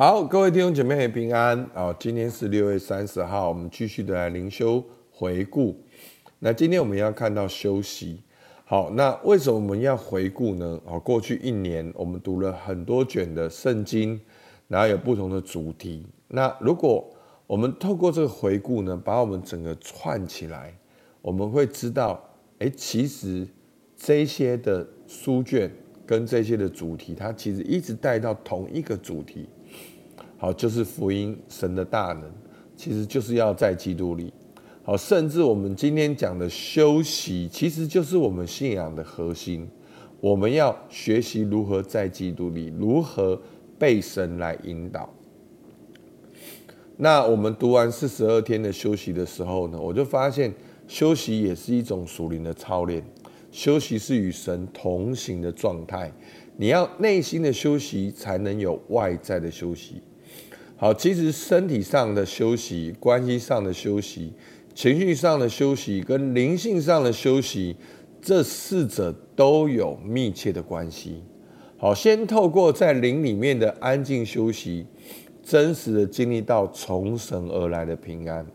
好，各位弟兄姐妹平安啊！今天是六月三十号，我们继续的来灵修回顾。那今天我们要看到休息。好，那为什么我们要回顾呢？啊，过去一年我们读了很多卷的圣经，然后有不同的主题。那如果我们透过这个回顾呢，把我们整个串起来，我们会知道，哎，其实这些的书卷跟这些的主题，它其实一直带到同一个主题。好，就是福音神的大能，其实就是要在基督里。好，甚至我们今天讲的休息，其实就是我们信仰的核心。我们要学习如何在基督里，如何被神来引导。那我们读完四十二天的休息的时候呢，我就发现休息也是一种属灵的操练。休息是与神同行的状态，你要内心的休息，才能有外在的休息。好，其实身体上的休息、关系上的休息、情绪上的休息跟灵性上的休息，这四者都有密切的关系。好，先透过在灵里面的安静休息，真实的经历到从神而来的平安，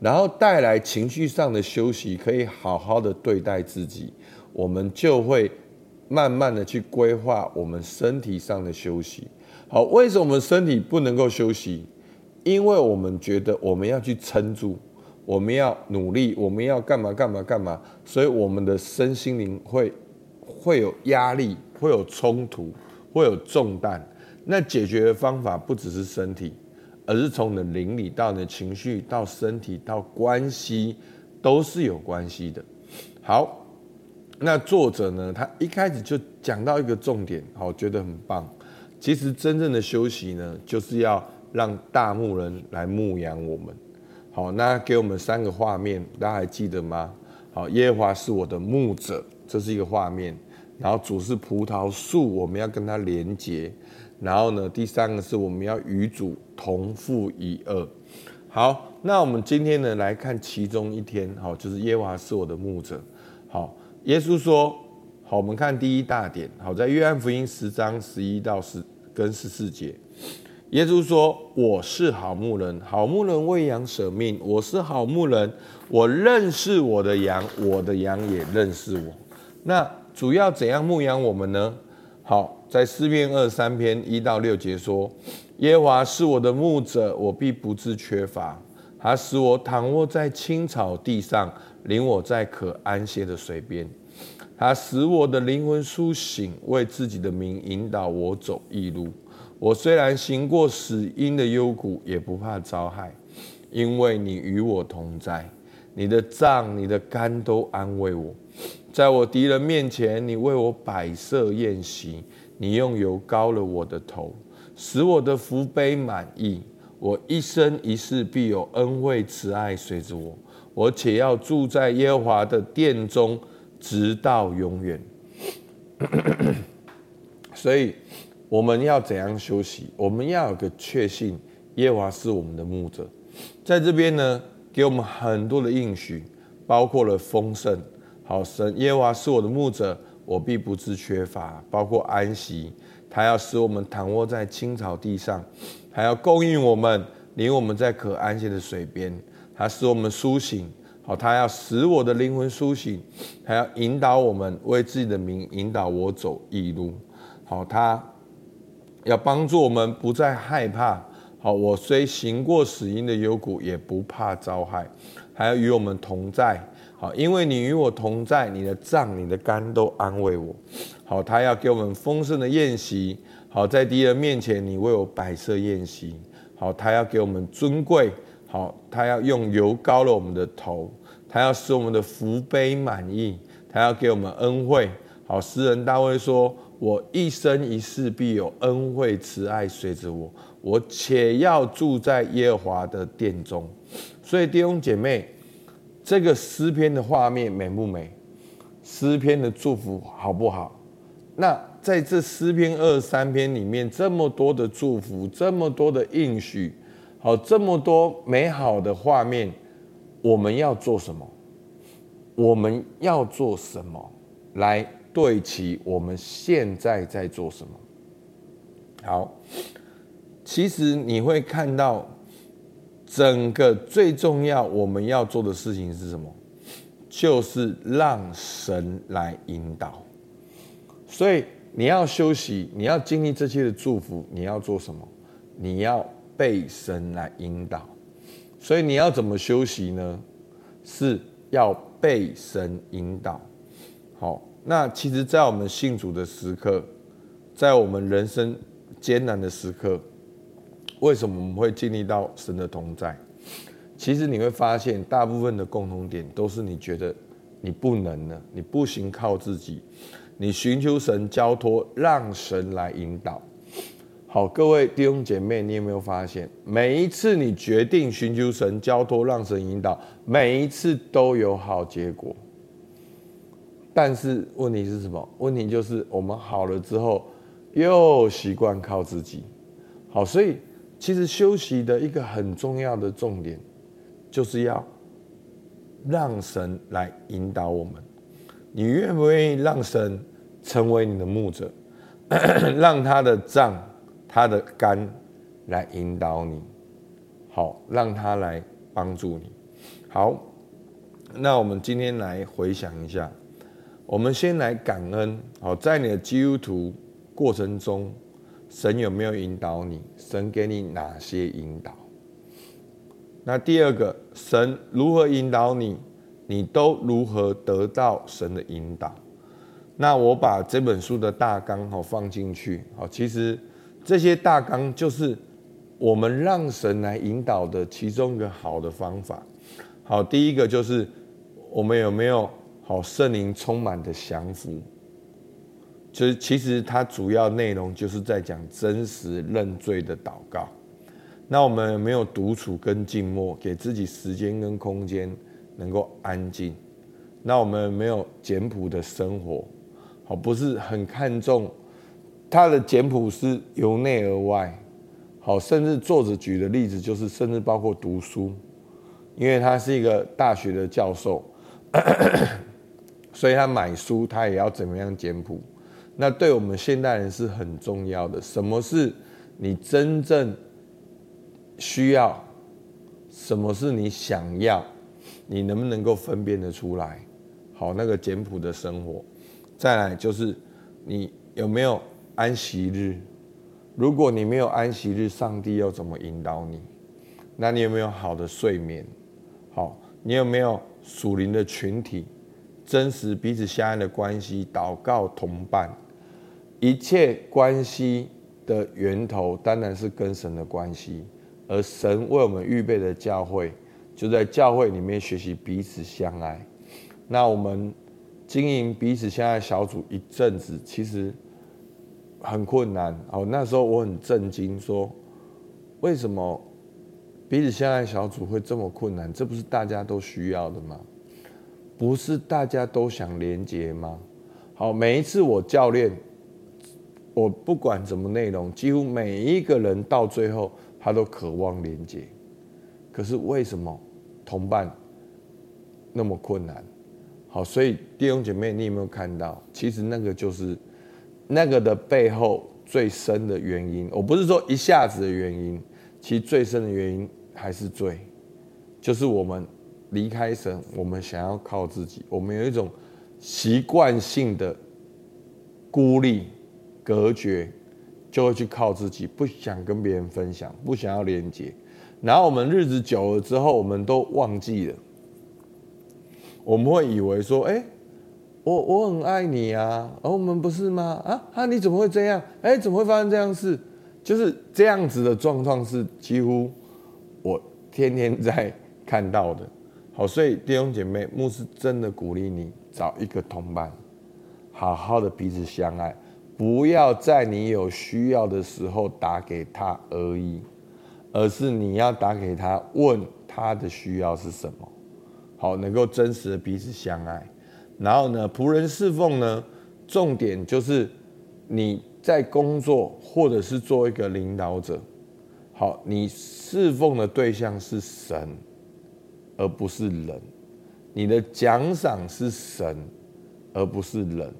然后带来情绪上的休息，可以好好的对待自己，我们就会慢慢的去规划我们身体上的休息。好，为什么我们身体不能够休息？因为我们觉得我们要去撑住，我们要努力，我们要干嘛干嘛干嘛，所以我们的身心灵会会有压力，会有冲突，会有重担。那解决的方法不只是身体，而是从你的灵里到你的情绪，到身体，到关系，都是有关系的。好，那作者呢，他一开始就讲到一个重点，好，觉得很棒。其实真正的休息呢，就是要让大牧人来牧养我们。好，那给我们三个画面，大家还记得吗？好，耶和华是我的牧者，这是一个画面。然后主是葡萄树，我们要跟他连结。然后呢，第三个是我们要与主同父一轭。好，那我们今天呢来看其中一天，好，就是耶和华是我的牧者。好，耶稣说。好，我们看第一大点。好，在约翰福音十章十一到十跟十四节，耶稣说：“我是好牧人，好牧人为羊舍命。我是好牧人，我认识我的羊，我的羊也认识我。”那主要怎样牧养我们呢？好，在诗篇二三篇一到六节说：“耶和华是我的牧者，我必不致缺乏。他使我躺卧在青草地上，领我在可安歇的水边。”他使我的灵魂苏醒，为自己的名引导我走义路。我虽然行过死荫的幽谷，也不怕遭害，因为你与我同在。你的杖、你的竿都安慰我。在我敌人面前，你为我摆设宴席，你用油膏了我的头，使我的福杯满溢。我一生一世必有恩惠慈爱随着我，我且要住在耶和华的殿中。直到永远，所以我们要怎样休息？我们要有个确信，耶和华是我们的牧者，在这边呢，给我们很多的应许，包括了丰盛。好，神耶和华是我的牧者，我必不致缺乏，包括安息，他要使我们躺卧在青草地上，还要供应我们，领我们在可安歇的水边，他使我们苏醒。好，他要使我的灵魂苏醒，他要引导我们为自己的名引导我走义路。好，他要帮助我们不再害怕。好，我虽行过死荫的幽谷，也不怕遭害。还要与我们同在。好，因为你与我同在，你的杖、你的肝都安慰我。好，他要给我们丰盛的宴席。好，在敌人面前，你为我摆设宴席。好，他要给我们尊贵。好，他要用油膏了我们的头，他要使我们的福杯满意，他要给我们恩惠。好，诗人大卫说：“我一生一世必有恩惠慈爱随着我，我且要住在耶和华的殿中。”所以弟兄姐妹，这个诗篇的画面美不美？诗篇的祝福好不好？那在这诗篇二三篇里面，这么多的祝福，这么多的应许。好，这么多美好的画面，我们要做什么？我们要做什么来对齐我们现在在做什么？好，其实你会看到，整个最重要我们要做的事情是什么？就是让神来引导。所以你要休息，你要经历这些的祝福，你要做什么？你要被神来引导。所以你要怎么休息呢？是要被神引导。好，那其实，在我们信主的时刻，在我们人生艰难的时刻。为什么我们会经历到神的同在？其实你会发现，大部分的共同点都是你觉得你不能了，你不行靠自己，你寻求神交托，让神来引导。好，各位弟兄姐妹，你有没有发现，每一次你决定寻求神交托，让神引导，每一次都有好结果。但是问题是什么？问题就是我们好了之后，又习惯靠自己。好，所以。其实休息的一个很重要的重点，就是要让神来引导我们。你愿不愿意让神成为你的牧者，让他的杖、他的肝来引导你？好，让他来帮助你。好，那我们今天来回想一下，我们先来感恩。好，在你的基督徒过程中。神有没有引导你？神给你哪些引导？那第二个，神如何引导你？你都如何得到神的引导？那我把这本书的大纲好放进去。好，其实这些大纲就是我们让神来引导的其中一个好的方法。好，第一个就是我们有没有好圣灵充满的降服？就是其实它主要内容就是在讲真实认罪的祷告。那我们有没有独处跟静默，给自己时间跟空间，能够安静？那我们有没有简朴的生活？好，不是很看重他的简朴是由内而外。好，甚至作者举的例子就是，甚至包括读书，因为他是一个大学的教授，所以他买书他也要怎么样简朴。那对我们现代人是很重要的。什么是你真正需要？什么是你想要？你能不能够分辨得出来？好，那个简朴的生活。再来就是你有没有安息日？如果你没有安息日，上帝要怎么引导你？那你有没有好的睡眠？好，你有没有属灵的群体？真实彼此相爱的关系，祷告同伴。一切关系的源头当然是跟神的关系，而神为我们预备的教会，就在教会里面学习彼此相爱。那我们经营彼此相爱小组一阵子，其实很困难。哦，那时候我很震惊，说为什么彼此相爱小组会这么困难？这不是大家都需要的吗？不是大家都想连结吗？好，每一次我教练。我不管什么内容，几乎每一个人到最后，他都渴望连接。可是为什么同伴那么困难？好，所以弟兄姐妹，你有没有看到？其实那个就是那个的背后最深的原因。我不是说一下子的原因，其实最深的原因还是罪，就是我们离开神，我们想要靠自己，我们有一种习惯性的孤立。隔绝，就会去靠自己，不想跟别人分享，不想要连接。然后我们日子久了之后，我们都忘记了。我们会以为说：“哎，我我很爱你啊，而我们不是吗？啊啊，你怎么会这样？哎，怎么会发生这样事？就是这样子的状况，是几乎我天天在看到的。好，所以弟兄姐妹，牧师真的鼓励你找一个同伴，好好的彼此相爱。不要在你有需要的时候打给他而已，而是你要打给他，问他的需要是什么。好，能够真实的彼此相爱。然后呢，仆人侍奉呢，重点就是你在工作或者是做一个领导者，好，你侍奉的对象是神，而不是人。你的奖赏是神，而不是人。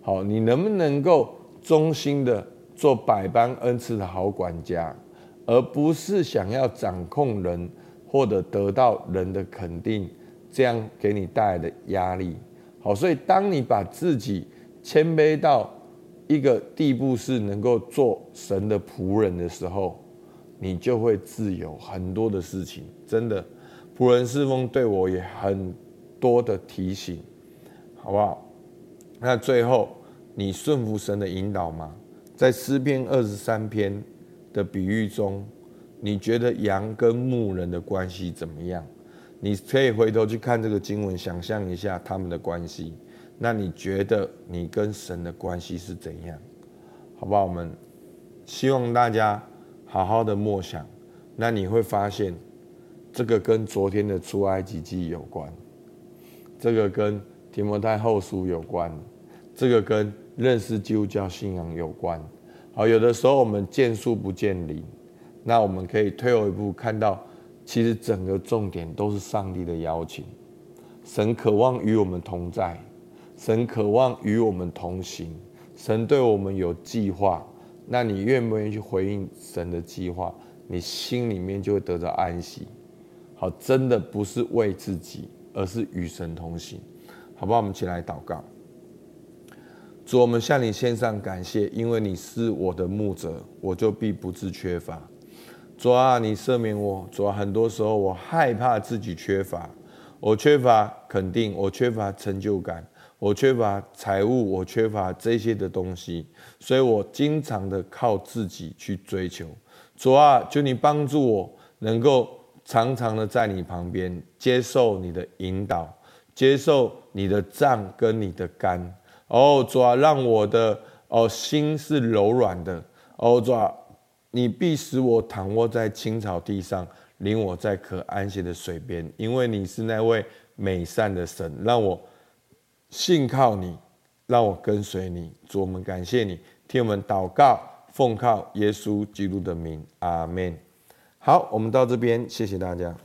好，你能不能够忠心的做百般恩赐的好管家，而不是想要掌控人或者得到人的肯定，这样给你带来的压力。好，所以当你把自己谦卑到一个地步，是能够做神的仆人的时候，你就会自由很多的事情。真的，仆人侍奉对我也很多的提醒，好不好？那最后，你顺服神的引导吗？在诗篇二十三篇的比喻中，你觉得羊跟牧人的关系怎么样？你可以回头去看这个经文，想象一下他们的关系。那你觉得你跟神的关系是怎样？好不好？我们希望大家好好的默想。那你会发现，这个跟昨天的出埃及记有关，这个跟提摩太后书有关，这个跟认识基督教信仰有关。好，有的时候我们见树不见林。那我们可以退后一步，看到其实整个重点都是上帝的邀请。神渴望与我们同在，神渴望与我们同行，神对我们有计划。那你愿不愿意去回应神的计划？你心里面就会得到安息。好，真的不是为自己，而是与神同行，好不好？我们起来祷告。主，我们向你献上感谢，因为你是我的牧者，我就必不致缺乏。主啊，你赦免我。主啊，很多时候我害怕自己缺乏，我缺乏肯定，我缺乏成就感，我缺乏财物，我缺乏这些的东西，所以我经常的靠自己去追求。主啊，求你帮助我，能够常常的在你旁边，接受你的引导，接受你的杖跟你的竿。哦，主啊，让我的哦心是柔软的。哦，主啊。你必使我躺卧在青草地上，领我在可安歇的水边，因为你是那位美善的神，让我信靠你，让我跟随你。主，我们感谢你，听我们祷告，奉靠耶稣基督的名，阿门。好，我们到这边，谢谢大家。